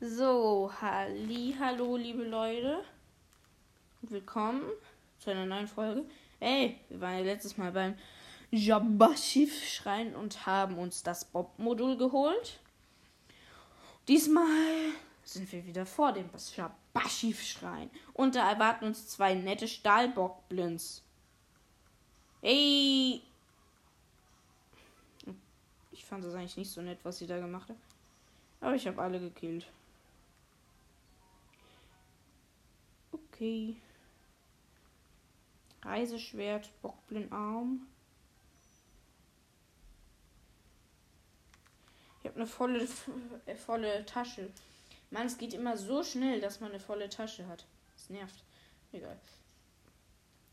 So, halli, hallo, liebe Leute. Willkommen zu einer neuen Folge. Ey, wir waren ja letztes Mal beim Jabashif-Schrein und haben uns das Bob-Modul geholt. Diesmal sind wir wieder vor dem Jabashif-Schrein. Und da erwarten uns zwei nette Stahlbockblins. Ey! Ich fand das eigentlich nicht so nett, was sie da gemacht hat. Aber ich habe alle gekillt. Okay. Reiseschwert, Bockblindarm. Ich habe eine volle, äh, volle Tasche. Mann, es geht immer so schnell, dass man eine volle Tasche hat. Das nervt. Egal.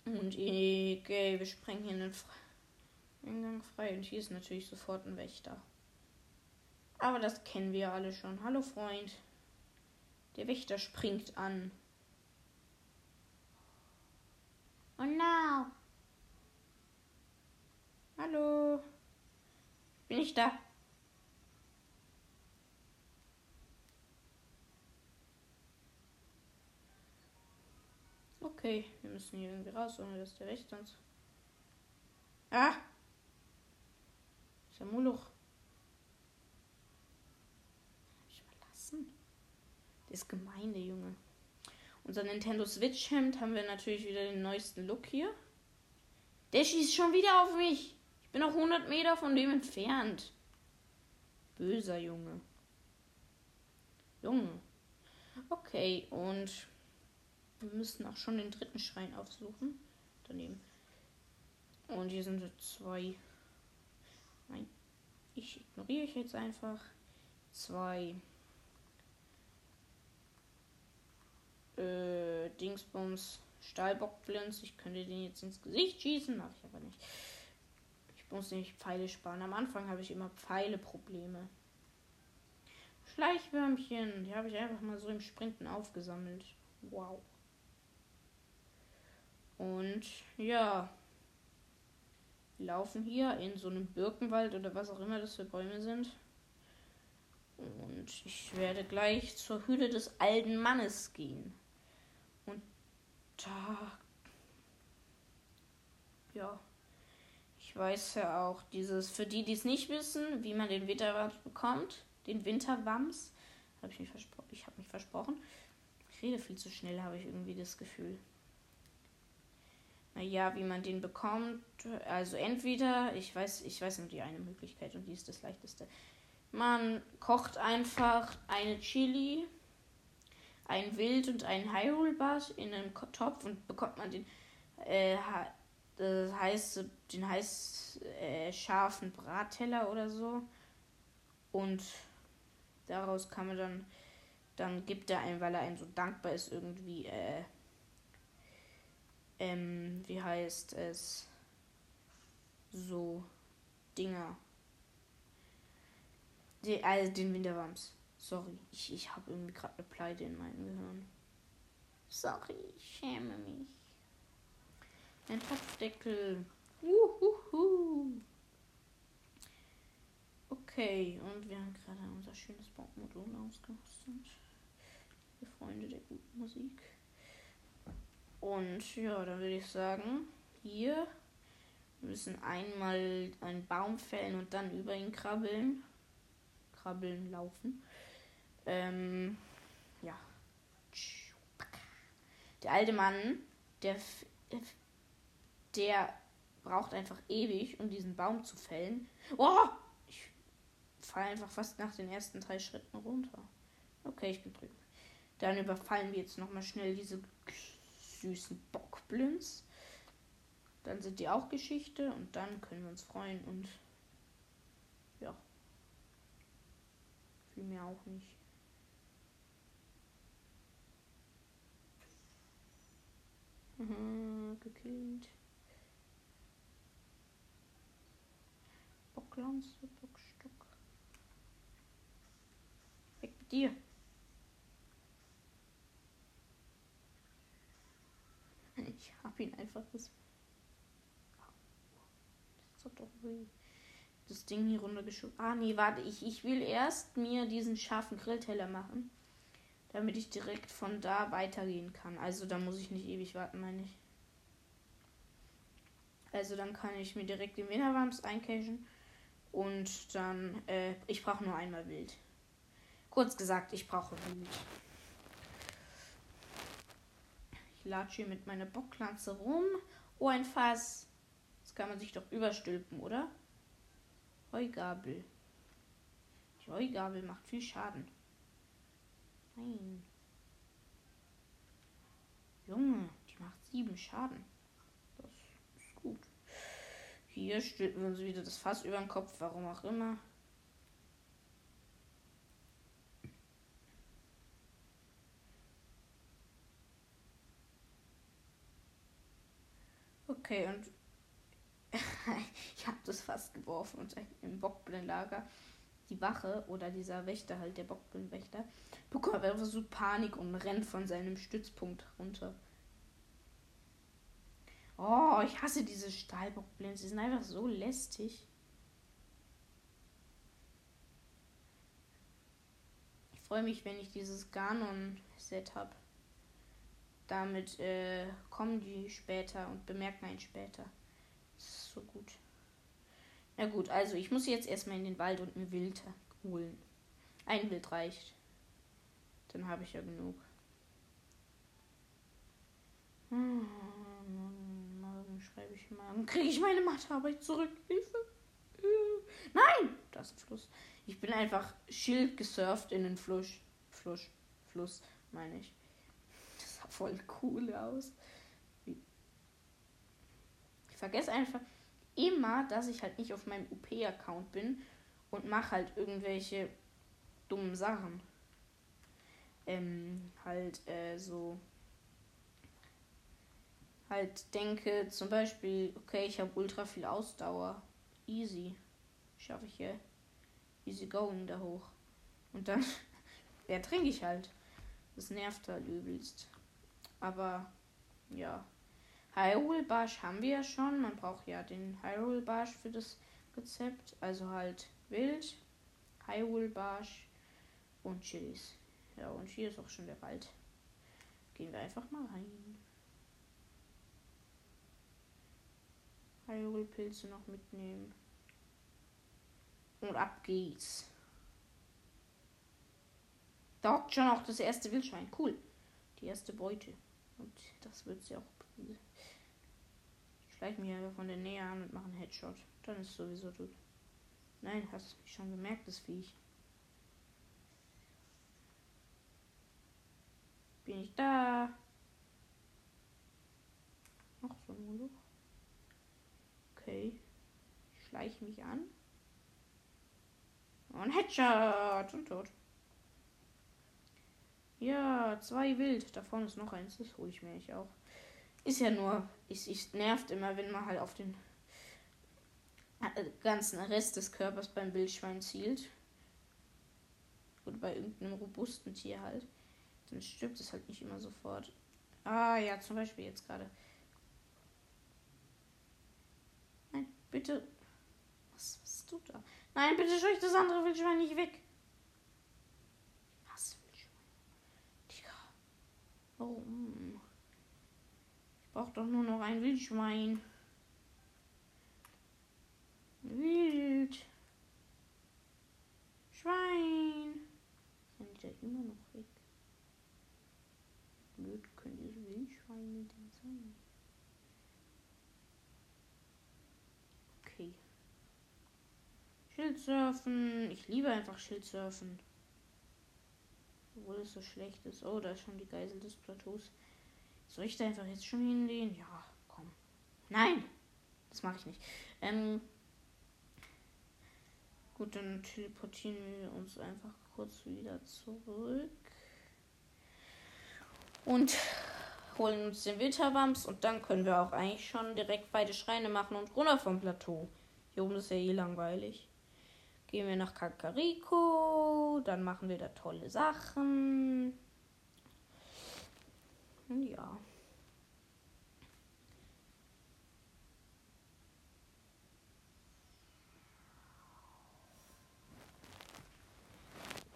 Und okay, wir sprengen hier einen Fre Eingang frei. Und hier ist natürlich sofort ein Wächter. Aber das kennen wir alle schon. Hallo Freund. Der Wächter springt an. Oh no. Hallo. Bin ich da? Okay, wir müssen hier irgendwie raus, ohne dass der Wächter uns. Ah! Ist Moloch. Hab ich verlassen? Der ist gemein, der Junge. Unser Nintendo Switch Hemd haben wir natürlich wieder den neuesten Look hier. Der schießt schon wieder auf mich. Bin noch 100 Meter von dem entfernt. Böser Junge. Junge. Okay, und wir müssen auch schon den dritten Schrein aufsuchen. Daneben. Und hier sind zwei. Nein. Ich ignoriere ich jetzt einfach. Zwei. Äh, Dingsbums. Stahlbockblins. Ich könnte den jetzt ins Gesicht schießen, mache ich aber nicht. Muss nämlich Pfeile sparen. Am Anfang habe ich immer Pfeile-Probleme. Schleichwürmchen. Die habe ich einfach mal so im Sprinten aufgesammelt. Wow. Und ja, wir laufen hier in so einem Birkenwald oder was auch immer das für Bäume sind. Und ich werde gleich zur Hülle des alten Mannes gehen. Und da. Ja. Ich weiß ja auch, dieses, für die, die es nicht wissen, wie man den Winterwams bekommt, den Winterwams, habe ich mich versprochen. Ich habe mich versprochen. Ich rede viel zu schnell, habe ich irgendwie das Gefühl naja, wie man den bekommt. Also entweder, ich weiß, ich weiß nur die eine Möglichkeit und die ist das leichteste. Man kocht einfach eine Chili, ein Wild und einen Hyrule-Bass in einem Topf und bekommt man den äh, das heißt, den heiß äh, scharfen Bratteller oder so. Und daraus kann man dann, dann gibt er einem, weil er einem so dankbar ist, irgendwie äh, ähm, wie heißt es, so Dinger. Die, also den Winterwams. Sorry, ich, ich habe irgendwie gerade eine Pleite in meinem Gehirn. Sorry, ich schäme mich. Ein Topfdeckel. Uhuhu. Okay, und wir haben gerade unser schönes Baumodul ausgerüstet. Wir Freunde der guten Musik. Und ja, dann würde ich sagen, hier wir müssen einmal einen Baum fällen und dann über ihn krabbeln. Krabbeln, laufen. Ähm, ja. Der alte Mann, der, der braucht einfach ewig, um diesen Baum zu fällen. Oh! Ich falle einfach fast nach den ersten drei Schritten runter. Okay, ich bin drüben. Dann überfallen wir jetzt nochmal schnell diese süßen Bockblins. Dann sind die auch Geschichte und dann können wir uns freuen und ja. Viel mehr auch nicht. Mhm, gekillt. Bocklanze, Bockstock. Weg mit dir. Ich hab ihn einfach das. Das tut doch weh. Das Ding hier runtergeschoben. Ah, nee, warte, ich, ich will erst mir diesen scharfen Grillteller machen. damit ich direkt von da weitergehen kann. Also da muss ich nicht ewig warten, meine ich. Also dann kann ich mir direkt den Winterwams eincashen und dann, äh, ich brauche nur einmal Wild. Kurz gesagt, ich brauche Wild. Ich latsche hier mit meiner Bocklanze rum. Oh, ein Fass. Das kann man sich doch überstülpen, oder? Heugabel. Die Heugabel macht viel Schaden. Nein. Junge, die macht sieben Schaden. Hier stülpen wir uns wieder das Fass über den Kopf, warum auch immer. Okay, und ich habe das fast geworfen und im Bockblindlager die Wache oder dieser Wächter halt, der Bockblindwächter, bekommt einfach so Panik und rennt von seinem Stützpunkt runter. Oh, ich hasse diese Stahlbockblins. Sie sind einfach so lästig. Ich freue mich, wenn ich dieses Ganon-Set habe. Damit äh, kommen die später und bemerken einen später. Das ist so gut. Na gut, also ich muss jetzt erstmal in den Wald und ein Wild holen. Ein Wild reicht. Dann habe ich ja genug. Hm, mal. Kriege ich meine Mathearbeit zurück? Hilfe! Nein! Das ist Fluss. Ich bin einfach Schild gesurft in den Fluss. Fluss. Fluss, meine ich voll cool aus. Ich vergesse einfach immer, dass ich halt nicht auf meinem UP-Account bin und mache halt irgendwelche dummen Sachen. Ähm, halt äh, so. Halt denke zum Beispiel, okay, ich habe ultra viel Ausdauer. Easy. Schaffe ich hier. Easy going da hoch. Und dann ertrinke ich halt. Das nervt halt übelst. Aber ja. Hyrule Barsch haben wir ja schon. Man braucht ja den Hyrule Barsch für das Rezept. Also halt Wild, Hyrule Barsch und Chilis. Ja, und hier ist auch schon der Wald. Gehen wir einfach mal rein. Hyrule Pilze noch mitnehmen. Und ab geht's. Da hockt schon auch das erste Wildschwein. Cool. Die erste Beute. Und das wird sie auch. Ich schleiche mich einfach von der Nähe an und mache einen Headshot. Dann ist es sowieso tot. Nein, hast du schon gemerkt, das Viech. Bin ich da? Noch so ein Moloch. Okay. Ich schleiche mich an. Und Headshot und tot. Ja, zwei wild. Da vorne ist noch eins. Das hole ich mir nicht auch. Ist ja nur, ich, ich nervt immer, wenn man halt auf den äh, ganzen Rest des Körpers beim Wildschwein zielt. Oder bei irgendeinem robusten Tier halt. Dann stirbt es halt nicht immer sofort. Ah ja, zum Beispiel jetzt gerade. Nein, bitte. Was, was tut da? Nein, bitte scheucht das andere Wildschwein nicht weg. Warum? Ich brauche doch nur noch ein Wildschwein. Wild. Schwein. Sind die da immer noch weg? Blöd können diese Wildschweine denn sein? Okay. Schildsurfen. Ich liebe einfach Schildsurfen. Obwohl es so schlecht ist. Oh, da ist schon die Geisel des Plateaus. Soll ich da einfach jetzt schon hinlehnen? Ja, komm. Nein! Das mache ich nicht. Ähm. Gut, dann teleportieren wir uns einfach kurz wieder zurück. Und holen uns den Winterwams und dann können wir auch eigentlich schon direkt beide Schreine machen und runter vom Plateau. Hier oben ist ja eh langweilig. Gehen wir nach Kakariko, dann machen wir da tolle Sachen. Ja.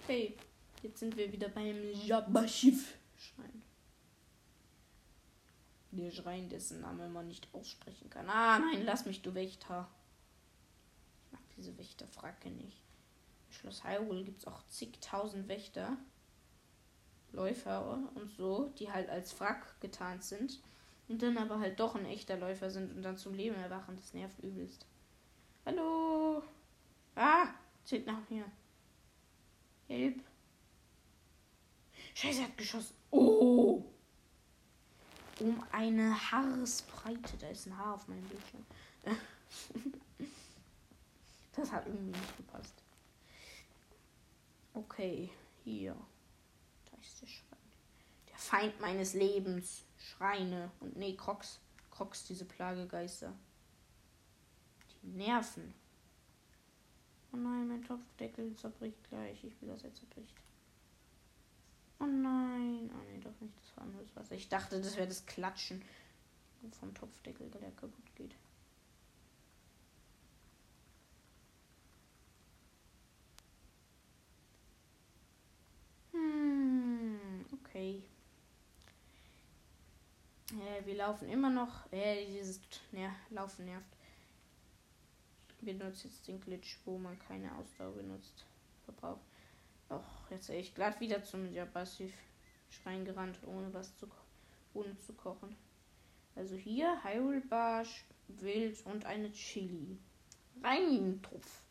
Hey, Jetzt sind wir wieder beim Jabba-Schiff-Schrein. Der Schrein, dessen Name man nicht aussprechen kann. Ah, nein, lass mich, du Wächter. Diese Wächterfracke nicht. Im Schloss Hyrule gibt es auch zigtausend Wächter. Läufer und so, die halt als Frack getarnt sind. Und dann aber halt doch ein echter Läufer sind und dann zum Leben erwachen. Das nervt übelst. Hallo. Ah, zählt nach mir. Hilf. Scheiße, hat geschossen. Oh. Um eine Haaresbreite. Da ist ein Haar auf meinem Bildschirm. das hat irgendwie nicht gepasst. Okay, hier. Da ist der Schrein. Der Feind meines Lebens. Schreine. Und nee, Crocs. Crocs, diese Plagegeister. Die nerven. Oh nein, mein Topfdeckel zerbricht gleich. Ich will, dass er zerbricht. Oh nein. Oh nein, doch nicht. Das war anderes Wasser. Ich dachte, das wäre das Klatschen vom Topfdeckel, der kaputt geht. Hm, okay. Ja, wir laufen immer noch. Äh, dieses ja, Laufen nervt. Ich benutze jetzt den Glitch, wo man keine Ausdauer benutzt. Verbraucht. Och, jetzt wäre ich glatt wieder zum Jabassiv Schrein gerannt, ohne was zu ohne zu kochen. Also hier Hyrule Barsch, Wild und eine Chili. Reintopf.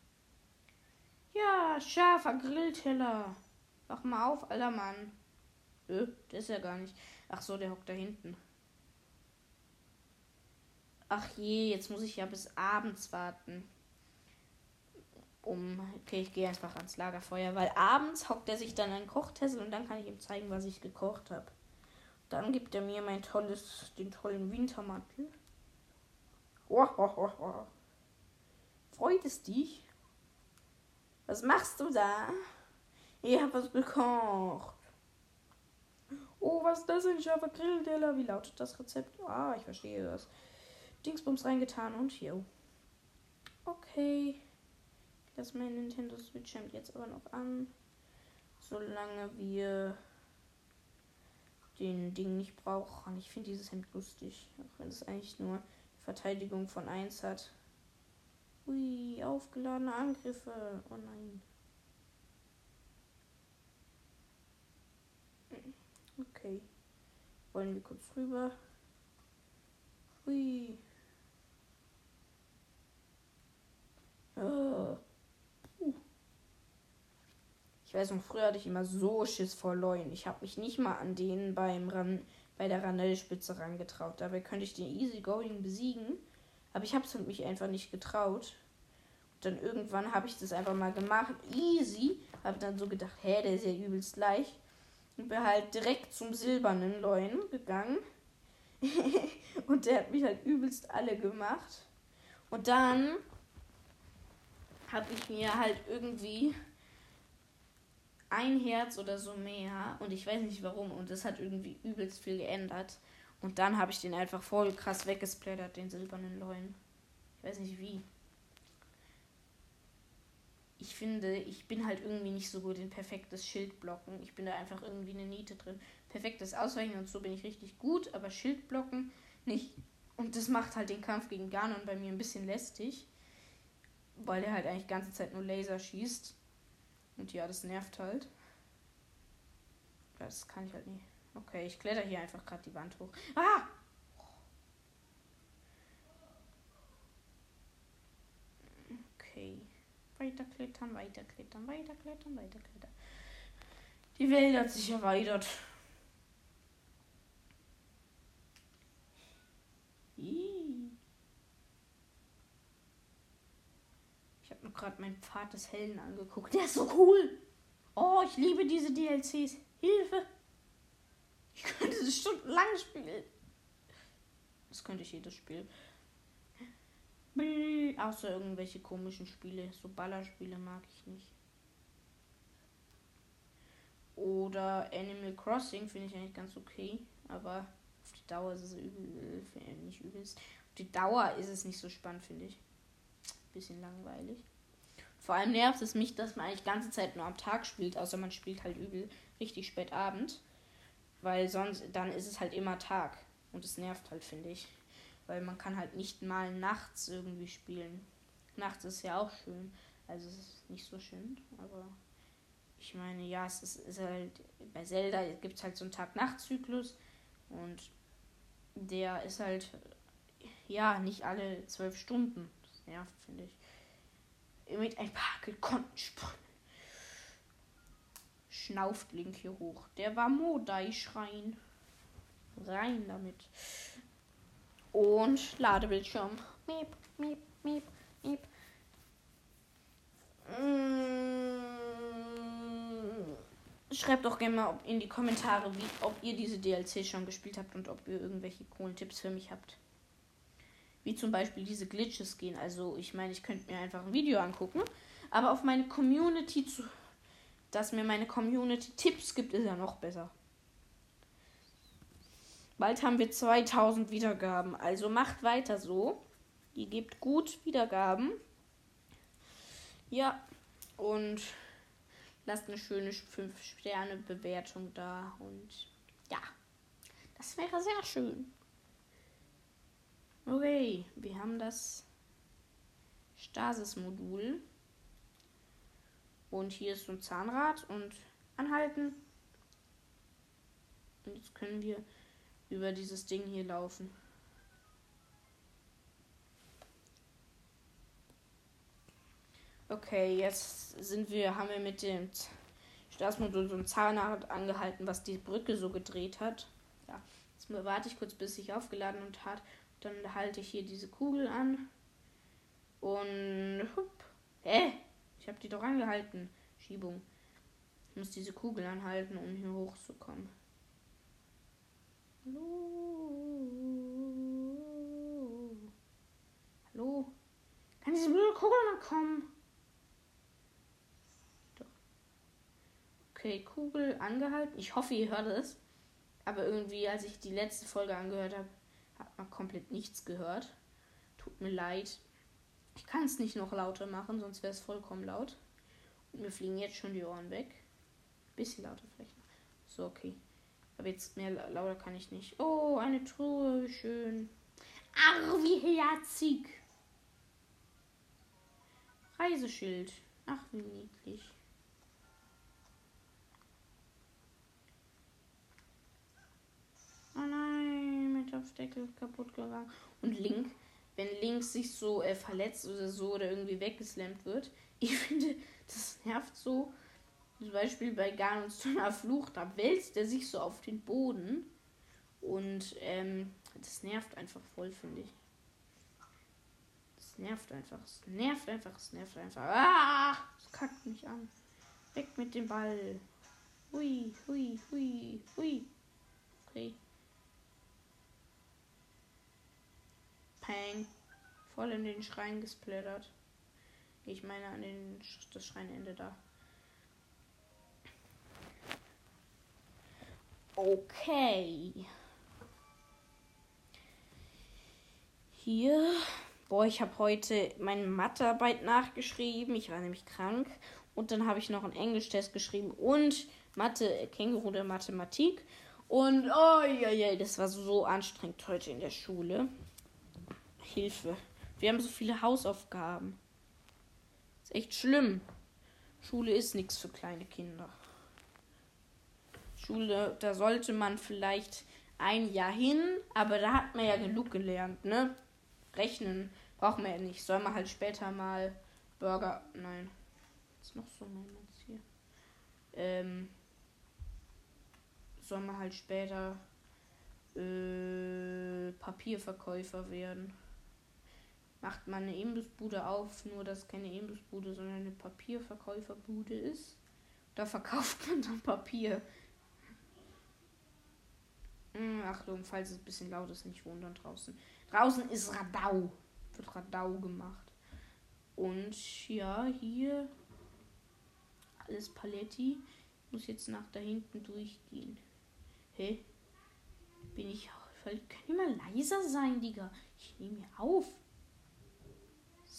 Ja, scharfer Grillteller. Wach mal auf, alter Mann. Öh, der ist ja gar nicht. Ach so, der hockt da hinten. Ach je, jetzt muss ich ja bis abends warten um, okay, ich gehe einfach ans Lagerfeuer, weil abends hockt er sich dann einen Kochtessel und dann kann ich ihm zeigen, was ich gekocht habe. Dann gibt er mir mein tolles, den tollen Wintermantel. Oh, oh, oh, oh. Freut es dich? Was machst du da? Ich habe was gekocht. Oh, was ist das? Ein scharfer Grillteller. Wie lautet das Rezept? Ah, ich verstehe das. Dingsbums reingetan und hier. Okay lasse mein Nintendo Switch jetzt aber noch an. Solange wir den Ding nicht brauchen. Ich finde dieses Hemd lustig, auch wenn es eigentlich nur Verteidigung von 1 hat. Ui, aufgeladene Angriffe. Oh nein. Okay. Wollen wir kurz rüber. Hui. Oh weiß noch, früher hatte ich immer so Schiss vor Leuen. Ich habe mich nicht mal an denen beim Ran bei der Ranellspitze rangetraut. Dabei könnte ich den Easygoing besiegen. Aber ich habe es halt mich einfach nicht getraut. Und dann irgendwann habe ich das einfach mal gemacht. Easy. Habe dann so gedacht, hä, der ist ja übelst leicht. Und bin halt direkt zum silbernen Leuen gegangen. und der hat mich halt übelst alle gemacht. Und dann habe ich mir halt irgendwie ein Herz oder so mehr und ich weiß nicht warum und das hat irgendwie übelst viel geändert. Und dann habe ich den einfach voll krass weggesplattert, den silbernen Leuen. Ich weiß nicht wie. Ich finde, ich bin halt irgendwie nicht so gut in perfektes Schildblocken. Ich bin da einfach irgendwie eine Niete drin. Perfektes Ausweichen und so bin ich richtig gut, aber Schildblocken nicht. Und das macht halt den Kampf gegen Ganon bei mir ein bisschen lästig. Weil der halt eigentlich die ganze Zeit nur Laser schießt. Und ja, das nervt halt. Das kann ich halt nicht. Okay, ich kletter hier einfach gerade die Wand hoch. Ah! Okay. Weiterklettern, weiterklettern, weiterklettern, weiterklettern. Die Welt hat sich erweitert. Gerade meinen Pfad des Helden angeguckt. Der ist so cool. Oh, ich liebe diese DLCs. Hilfe. Ich könnte das stundenlang spielen. Das könnte ich jedes Spiel. Außer irgendwelche komischen Spiele. So Ballerspiele mag ich nicht. Oder Animal Crossing finde ich eigentlich ganz okay. Aber auf die Dauer ist es übel, nicht übelst. Auf die Dauer ist es nicht so spannend, finde ich. Bisschen langweilig. Vor allem nervt es mich, dass man eigentlich die ganze Zeit nur am Tag spielt, außer man spielt halt übel richtig spät Abend. Weil sonst, dann ist es halt immer Tag. Und es nervt halt, finde ich. Weil man kann halt nicht mal nachts irgendwie spielen. Nachts ist ja auch schön. Also es ist nicht so schön, aber ich meine, ja, es ist, ist halt, bei Zelda gibt es halt so einen Tag-Nacht-Zyklus und der ist halt, ja, nicht alle zwölf Stunden. Das nervt, finde ich. Mit ein paar gekonnten Sprüngen. Schnauft Link hier hoch. Der war Modai-Schrein. Rein damit. Und Ladebildschirm. Miep, miep, miep, miep. Mmh. Schreibt doch gerne mal in die Kommentare, wie, ob ihr diese DLC schon gespielt habt und ob ihr irgendwelche coolen Tipps für mich habt. Wie zum Beispiel diese Glitches gehen. Also ich meine, ich könnte mir einfach ein Video angucken, aber auf meine Community zu, dass mir meine Community Tipps gibt, ist ja noch besser. Bald haben wir 2000 Wiedergaben, also macht weiter so. Ihr gebt gut Wiedergaben. Ja, und lasst eine schöne 5-Sterne-Bewertung da. Und ja, das wäre sehr schön. Okay, wir haben das Stasis-Modul. Und hier ist so ein Zahnrad und anhalten. Und jetzt können wir über dieses Ding hier laufen. Okay, jetzt sind wir, haben wir mit dem Startmodul so ein Zahnrad angehalten, was die Brücke so gedreht hat. Ja, jetzt warte ich kurz, bis sich aufgeladen und hat. Dann halte ich hier diese Kugel an. Und hup. Hä? Ich habe die doch angehalten. Schiebung. Ich muss diese Kugel anhalten, um hier hochzukommen. Hallo? Hallo? Kann diese blöde Kugel mal kommen? Okay, Kugel angehalten. Ich hoffe, ihr hört es. Aber irgendwie, als ich die letzte Folge angehört habe, hat man komplett nichts gehört. Tut mir leid. Ich kann es nicht noch lauter machen, sonst wäre es vollkommen laut. Und mir fliegen jetzt schon die Ohren weg. Bisschen lauter vielleicht. So, okay. Aber jetzt mehr lauter kann ich nicht. Oh, eine Truhe, wie schön. Ach, wie herzig. Reiseschild. Ach, wie niedlich. Oh nein, ist kaputt gegangen. Und Link, wenn Link sich so äh, verletzt oder so oder irgendwie weggeslammt wird, ich finde, das nervt so. Zum Beispiel bei Ganons Donner Flucht, da wälzt er sich so auf den Boden. Und ähm, das nervt einfach voll, finde ich. Das nervt einfach. Es nervt einfach. Es nervt einfach. Ah! Es kackt mich an. Weg mit dem Ball. Hui, hui, hui, hui. Okay. Peng. Voll in den Schrein gesplittert. Ich meine an den, das Schreinende da. Okay. Hier. Boah, ich habe heute meine Mathearbeit nachgeschrieben. Ich war nämlich krank. Und dann habe ich noch einen Englischtest geschrieben und Mathe, Känguru der Mathematik. Und oh ja, ja, das war so anstrengend heute in der Schule. Hilfe. Wir haben so viele Hausaufgaben. Ist echt schlimm. Schule ist nichts für kleine Kinder. Schule, da sollte man vielleicht ein Jahr hin, aber da hat man ja genug gelernt, ne? Rechnen braucht man ja nicht. Soll man halt später mal Burger. Nein. Was ist noch so mein hier? Ähm. Soll man halt später äh, Papierverkäufer werden macht man eine Imbissbude auf, nur dass keine Imbissbude, sondern eine Papierverkäuferbude ist. Da verkauft man dann Papier. Hm, Achtung, falls es ein bisschen laut ist, nicht wundern draußen. Draußen ist Radau. Wird Radau gemacht. Und ja, hier alles Paletti. Muss jetzt nach da hinten durchgehen. Hä? Bin ich. Kann ich mal leiser sein, Digga? Ich nehme mir auf.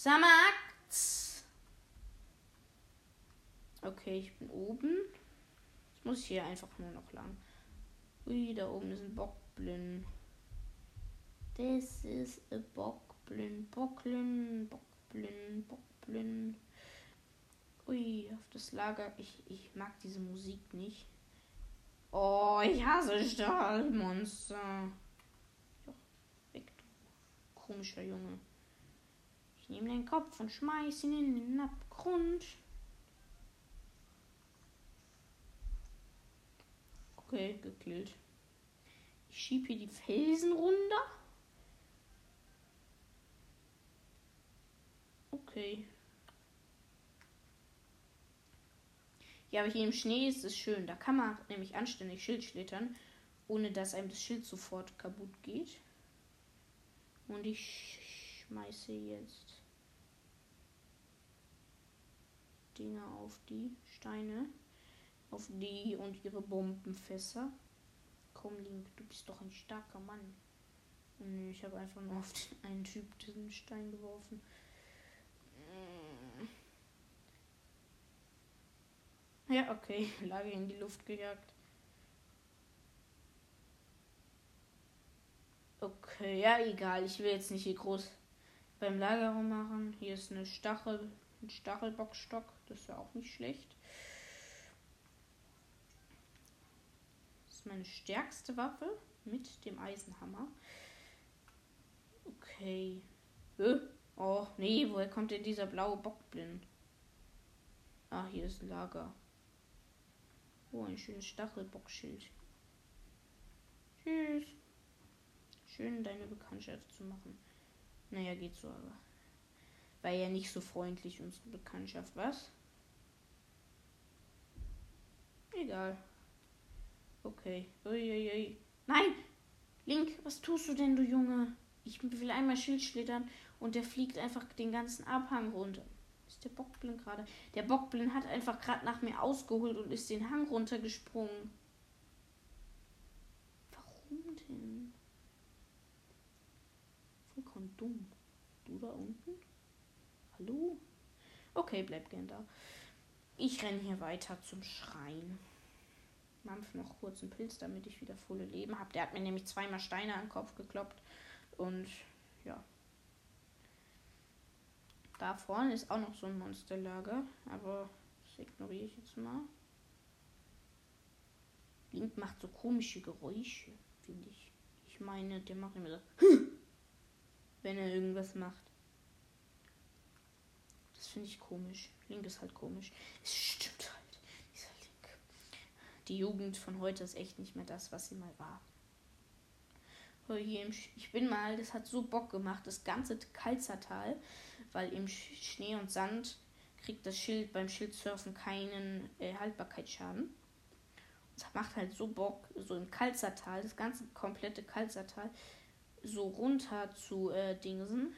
Samax. Okay, ich bin oben. Jetzt muss ich hier einfach nur noch lang. Ui, da oben ist ein Bockblin. Das ist ein Bockblin. Bocklin, Bockblin, Bockblin. Ui, auf das Lager. Ich, ich mag diese Musik nicht. Oh, ich hasse Stahlmonster. Doch, weg, du komischer Junge. Ich nehme deinen Kopf und schmeiß ihn in den Abgrund. Okay, gekillt. Ich schieb hier die Felsen runter. Okay. Ja, aber hier im Schnee ist es schön. Da kann man nämlich anständig Schild schlittern, ohne dass einem das Schild sofort kaputt geht. Und ich schmeiße jetzt Dinge auf die Steine auf die und ihre Bombenfässer. Komm, Link, du bist doch ein starker Mann. Ich habe einfach nur auf einen Typ diesen Stein geworfen. Ja, okay. Lage in die Luft gejagt. Okay, ja, egal. Ich will jetzt nicht hier groß beim Lager rummachen. Hier ist eine Stachel, ein Stachelbockstock. Das ist ja auch nicht schlecht. meine stärkste Waffe mit dem Eisenhammer. Okay. Äh? Oh, nee, woher kommt denn dieser blaue Bockblind? Ah, hier ist ein Lager. Oh, ein schönes Stachelbockschild. Tschüss. Schön, deine Bekanntschaft zu machen. Naja, geht so, aber. War ja nicht so freundlich, unsere Bekanntschaft, was? Egal. Okay. Uiuiui. Nein! Link, was tust du denn, du Junge? Ich will einmal Schild schlittern und der fliegt einfach den ganzen Abhang runter. Ist der Bockblin gerade? Der Bockblin hat einfach gerade nach mir ausgeholt und ist den Hang runtergesprungen. Warum denn? Vollkommen dumm. Du da unten? Hallo? Okay, bleib gern da. Ich renne hier weiter zum Schrein. Mampf noch kurz einen Pilz, damit ich wieder volle Leben habe. Der hat mir nämlich zweimal Steine an den Kopf gekloppt. Und ja. Da vorne ist auch noch so ein Monsterlager. Aber das ignoriere ich jetzt mal. Link macht so komische Geräusche, finde ich. Ich meine, der macht immer so, wenn er irgendwas macht. Finde ich komisch. Link ist halt komisch. Es stimmt halt die Jugend von heute ist echt nicht mehr das, was sie mal war. Ich bin mal, das hat so Bock gemacht, das ganze Kalzertal, weil im Schnee und Sand kriegt das Schild beim Schildsurfen keinen äh, Haltbarkeitsschaden. Das macht halt so Bock, so im Kalzertal, das ganze komplette Kalzertal, so runter zu äh, Dingsen.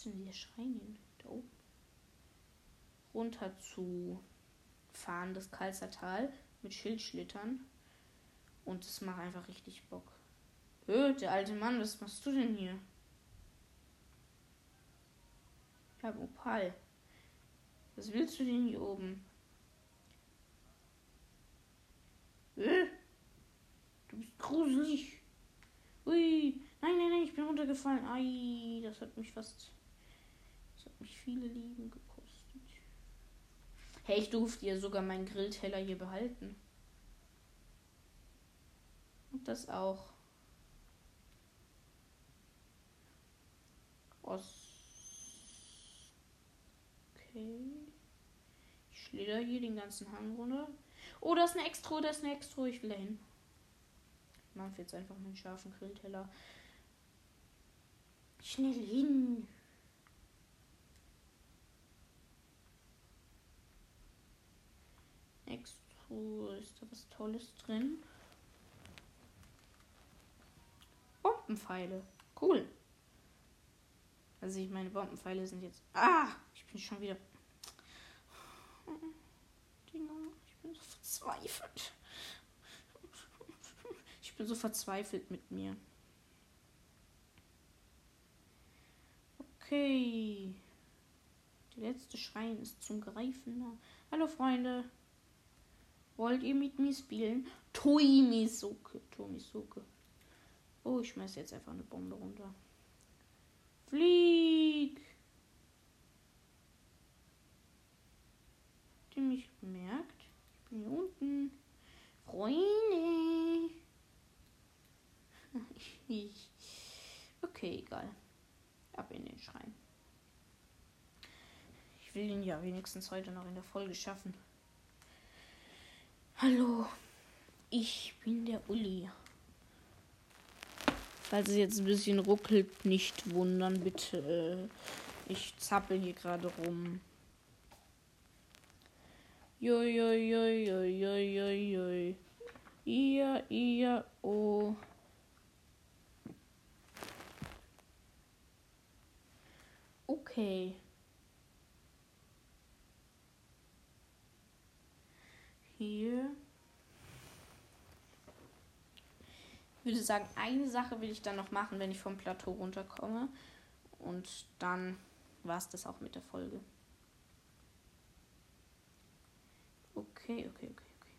Ist denn der Schrein hin? Da oben. Runter zu fahren, das Kalzertal, mit Schildschlittern. Und es macht einfach richtig Bock. Hö, der alte Mann, was machst du denn hier? Ja, Opal. Was willst du denn hier oben? Hö? Du bist gruselig. Ui. Nein, nein, nein, ich bin runtergefallen. Ei, das hat mich fast. Das hat mich viele Lieben gekostet. Hey, ich durfte ja sogar meinen Grillteller hier behalten. Und das auch. Ost. Okay. Ich schlitter hier den ganzen Hang runter. Oh, da ist eine Extro, da ist eine Extro. Ich will da hin. Ich mache jetzt einfach meinen scharfen Grillteller. Schnell hin. Extro, ist da was Tolles drin? Bombenpfeile. Cool. Also ich meine, Bombenpfeile sind jetzt. Ah! Ich bin schon wieder. Dinger, ich bin so verzweifelt. Ich bin so verzweifelt mit mir. Okay. Der letzte Schrein ist zum Greifen. Hallo Freunde. Wollt ihr mit mir spielen? Toimisoke. Toimisoke. Oh, ich schmeiß jetzt einfach eine Bombe runter. Flieg! Habt ihr mich bemerkt? Ich bin hier unten. Freunde! okay, egal. Ab in den Schrein. Ich will ihn ja wenigstens heute noch in der Folge schaffen. Hallo, ich bin der Uli. Falls es jetzt ein bisschen ruckelt, nicht wundern, bitte. Ich zappel hier gerade rum. Joi, joi, joi, joi, joi, joi, joi. Ia, ia, oh. Okay. Hier. Ich würde sagen, eine Sache will ich dann noch machen, wenn ich vom Plateau runterkomme. Und dann war es das auch mit der Folge. Okay, okay, okay, okay.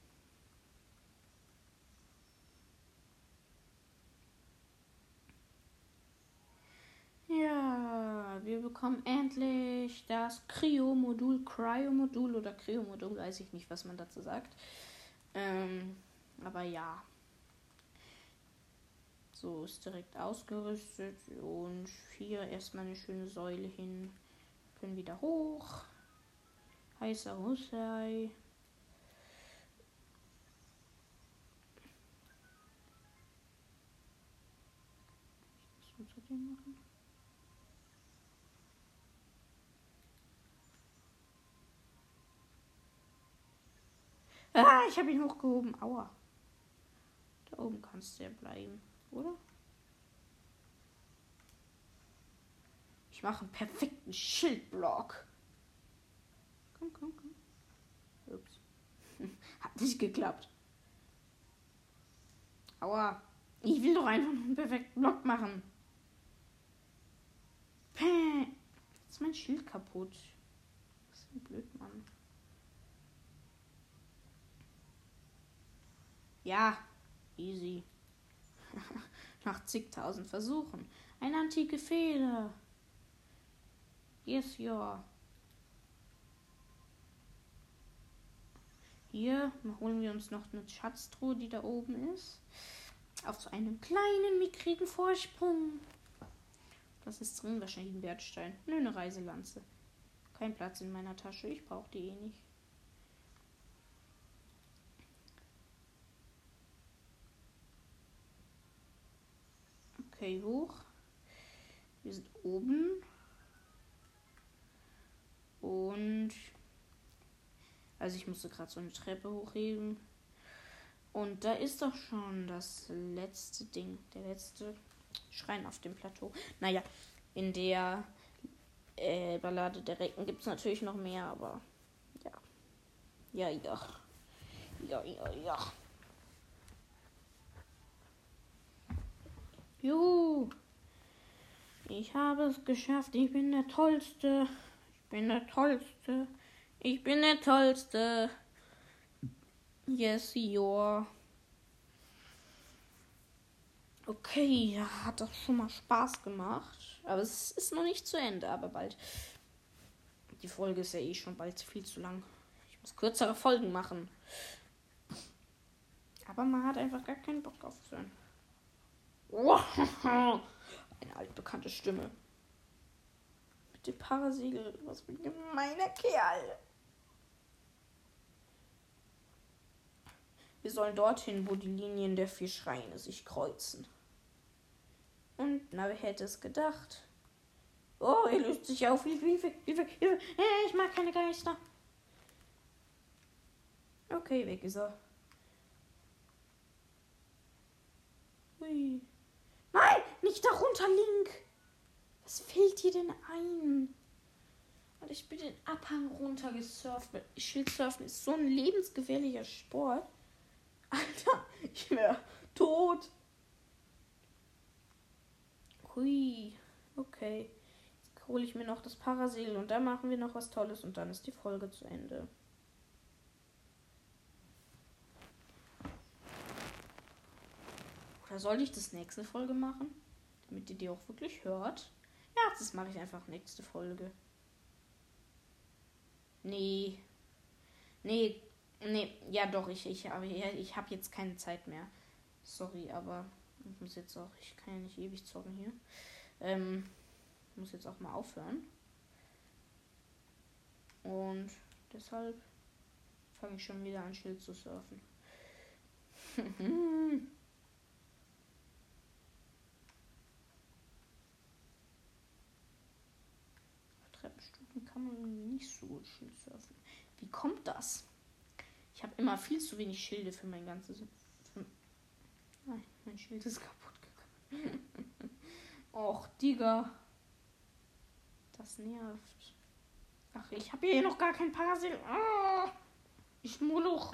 Ja, wir bekommen endlich das Cryo-Modul, Cryo-Modul oder Cryo-Modul, weiß ich nicht, was man dazu sagt. Ähm, aber ja. So, ist direkt ausgerüstet. Und hier erstmal eine schöne Säule hin. Können wieder hoch. Heißer Hussei. Was muss ich machen? Ah, ich habe ihn hochgehoben. Aua. Da oben kannst du ja bleiben oder? Ich mache einen perfekten Schildblock. Komm, komm, komm. Ups. Hat nicht geklappt. Aua. Ich will doch einfach einen perfekten Block machen. Päh. Jetzt ist mein Schild kaputt. Das ist ein Blödmann. Ja, easy. Nach zigtausend Versuchen. Eine antike Feder. Yes, ja. Hier holen wir uns noch eine Schatztruhe, die da oben ist. Auf so einem kleinen, mickrigen Vorsprung. Was ist drin? Wahrscheinlich ein Wertstein. Nö, eine Reiselanze. Kein Platz in meiner Tasche. Ich brauche die eh nicht. Okay, hoch. Wir sind oben. Und. Also ich musste gerade so eine Treppe hochheben. Und da ist doch schon das letzte Ding. Der letzte Schrein auf dem Plateau. Naja, in der äh, Ballade der Recken gibt es natürlich noch mehr, aber ja. Ja, ja. Ja, ja, ja. Juhu. Ich habe es geschafft. Ich bin der Tollste. Ich bin der Tollste. Ich bin der Tollste. Yes, your. Okay, ja, hat doch schon mal Spaß gemacht. Aber es ist noch nicht zu Ende, aber bald. Die Folge ist ja eh schon bald viel zu lang. Ich muss kürzere Folgen machen. Aber man hat einfach gar keinen Bock auf eine altbekannte Stimme. Mit dem Parasegel. Was für ein gemeiner Kerl. Wir sollen dorthin, wo die Linien der vier Schreine sich kreuzen. Und, na, wer hätte es gedacht? Oh, er löst sich auf. Hilfe, Hilfe, Hilfe, Hilfe. Äh, ich mag keine Geister. Okay, weg ist er. Hui. Nein, nicht darunter, Link. Was fehlt dir denn ein? Und ich bin den Abhang runtergesurft. Schildsurfen ist so ein lebensgefährlicher Sport. Alter, ich wäre tot. Hui. Okay. Jetzt hole ich mir noch das Parasegel und dann machen wir noch was Tolles und dann ist die Folge zu Ende. Oder soll ich das nächste Folge machen? Damit ihr die auch wirklich hört? Ja, das mache ich einfach nächste Folge. Nee. Nee. Nee. Ja, doch, ich, ich, ich habe jetzt keine Zeit mehr. Sorry, aber ich muss jetzt auch, ich kann ja nicht ewig zocken hier. Ähm, muss jetzt auch mal aufhören. Und deshalb fange ich schon wieder an, Schild zu surfen. kann man nicht so gut Schild surfen. Wie kommt das? Ich habe immer viel zu wenig Schilde für mein ganzes. Für... Nein, mein Schild ist kaputt gegangen. Och, Digga. Das nervt. Ach, ich habe hier noch gar kein Parasit. Ah, ich Moloch.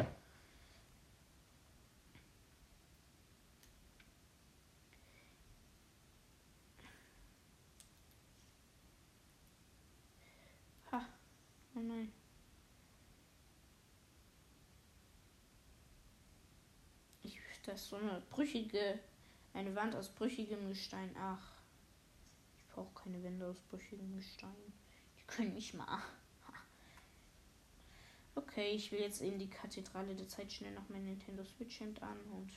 Ha. Oh nein. Ich, das ist so eine brüchige, eine Wand aus brüchigem Gestein. Ach brauche keine Wände aus brüchigem Gestein. Die können mich mal. Okay, ich will jetzt in die Kathedrale der Zeit schnell noch mein Nintendo Switch Hemd an und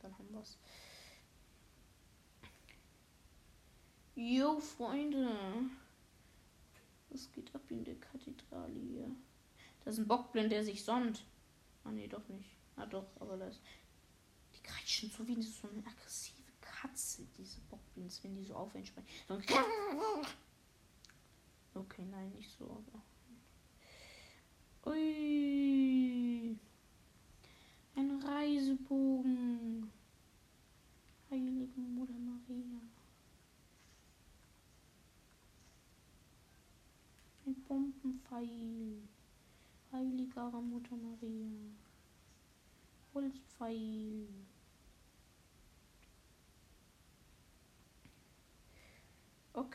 dann haben wir's. Jo, Freunde. Was geht ab in der Kathedrale hier? Da ist ein Bockblind, der sich sonnt. Ah, nee, doch nicht. Ah, doch, aber das. Kreischen so wie so eine aggressive Katze, diese Bockbeans, wenn die so auf So okay, nein, nicht so, aber. Ui. Ein Reisebogen. Heilige Mutter Maria. Ein Bombenpfeil. Heiliger Mutter Maria. Holzpfeil.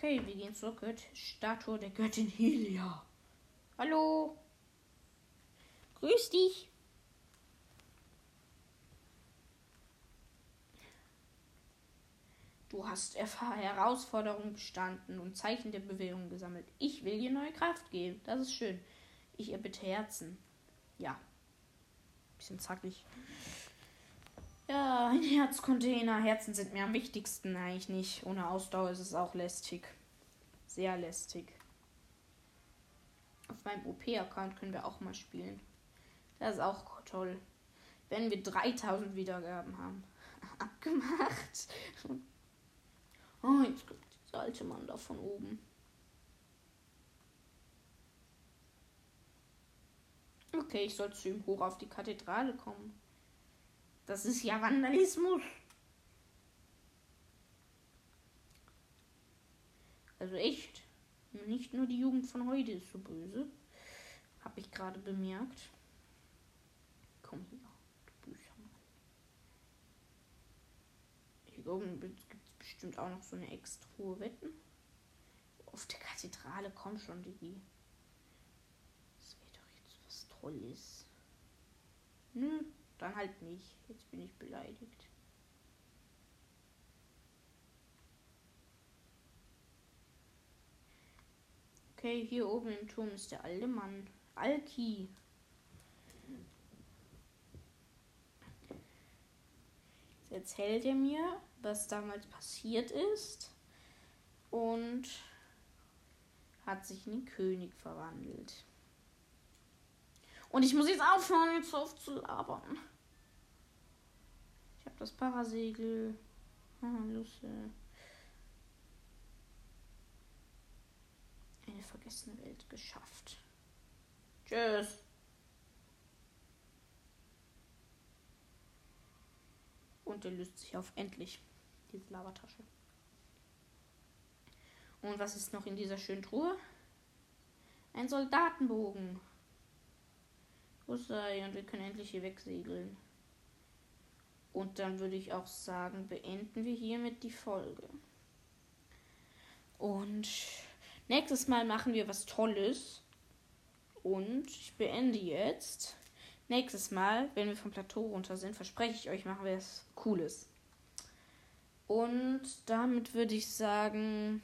Okay, wir gehen zur Gött Statue der Göttin Helia. Hallo. Grüß dich. Du hast Herausforderungen bestanden und Zeichen der Bewegung gesammelt. Ich will dir neue Kraft geben. Das ist schön. Ich erbitte Herzen. Ja. Bisschen zackig. Ja, ein Herzcontainer. Herzen sind mir am wichtigsten eigentlich nicht. Ohne Ausdauer ist es auch lästig. Sehr lästig. Auf meinem OP-Account können wir auch mal spielen. Das ist auch toll. Wenn wir 3000 Wiedergaben haben. Abgemacht. Oh, jetzt kommt dieser alte Mann da von oben. Okay, ich soll zu ihm hoch auf die Kathedrale kommen. Das ist ja Vandalismus. Also echt. Nicht nur die Jugend von heute ist so böse. Habe ich gerade bemerkt. Komm hier, du Büchermann. Hier oben gibt es bestimmt auch noch so eine extra hohe Wetten. Auf der Kathedrale, komm schon, Digi. Das wäre doch jetzt was Tolles. Nö. Dann halt nicht. Jetzt bin ich beleidigt. Okay, hier oben im Turm ist der alte Mann. Alki. Jetzt erzählt er mir, was damals passiert ist. Und hat sich in den König verwandelt. Und ich muss jetzt aufhören, jetzt auf zu labern. Ich habe das Parasegel. Ah, Lusse. Eine vergessene Welt geschafft. Tschüss. Und der löst sich auf. Endlich. Diese Lavatasche. Und was ist noch in dieser schönen Truhe? Ein Soldatenbogen. Husserl und wir können endlich hier wegsegeln. Und dann würde ich auch sagen, beenden wir hiermit die Folge. Und Nächstes Mal machen wir was Tolles. Und ich beende jetzt. Nächstes Mal, wenn wir vom Plateau runter sind, verspreche ich euch, machen wir was Cooles. Und damit würde ich sagen,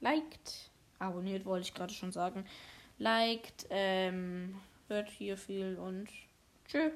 liked, abonniert wollte ich gerade schon sagen, liked, ähm, hört hier viel und tschüss.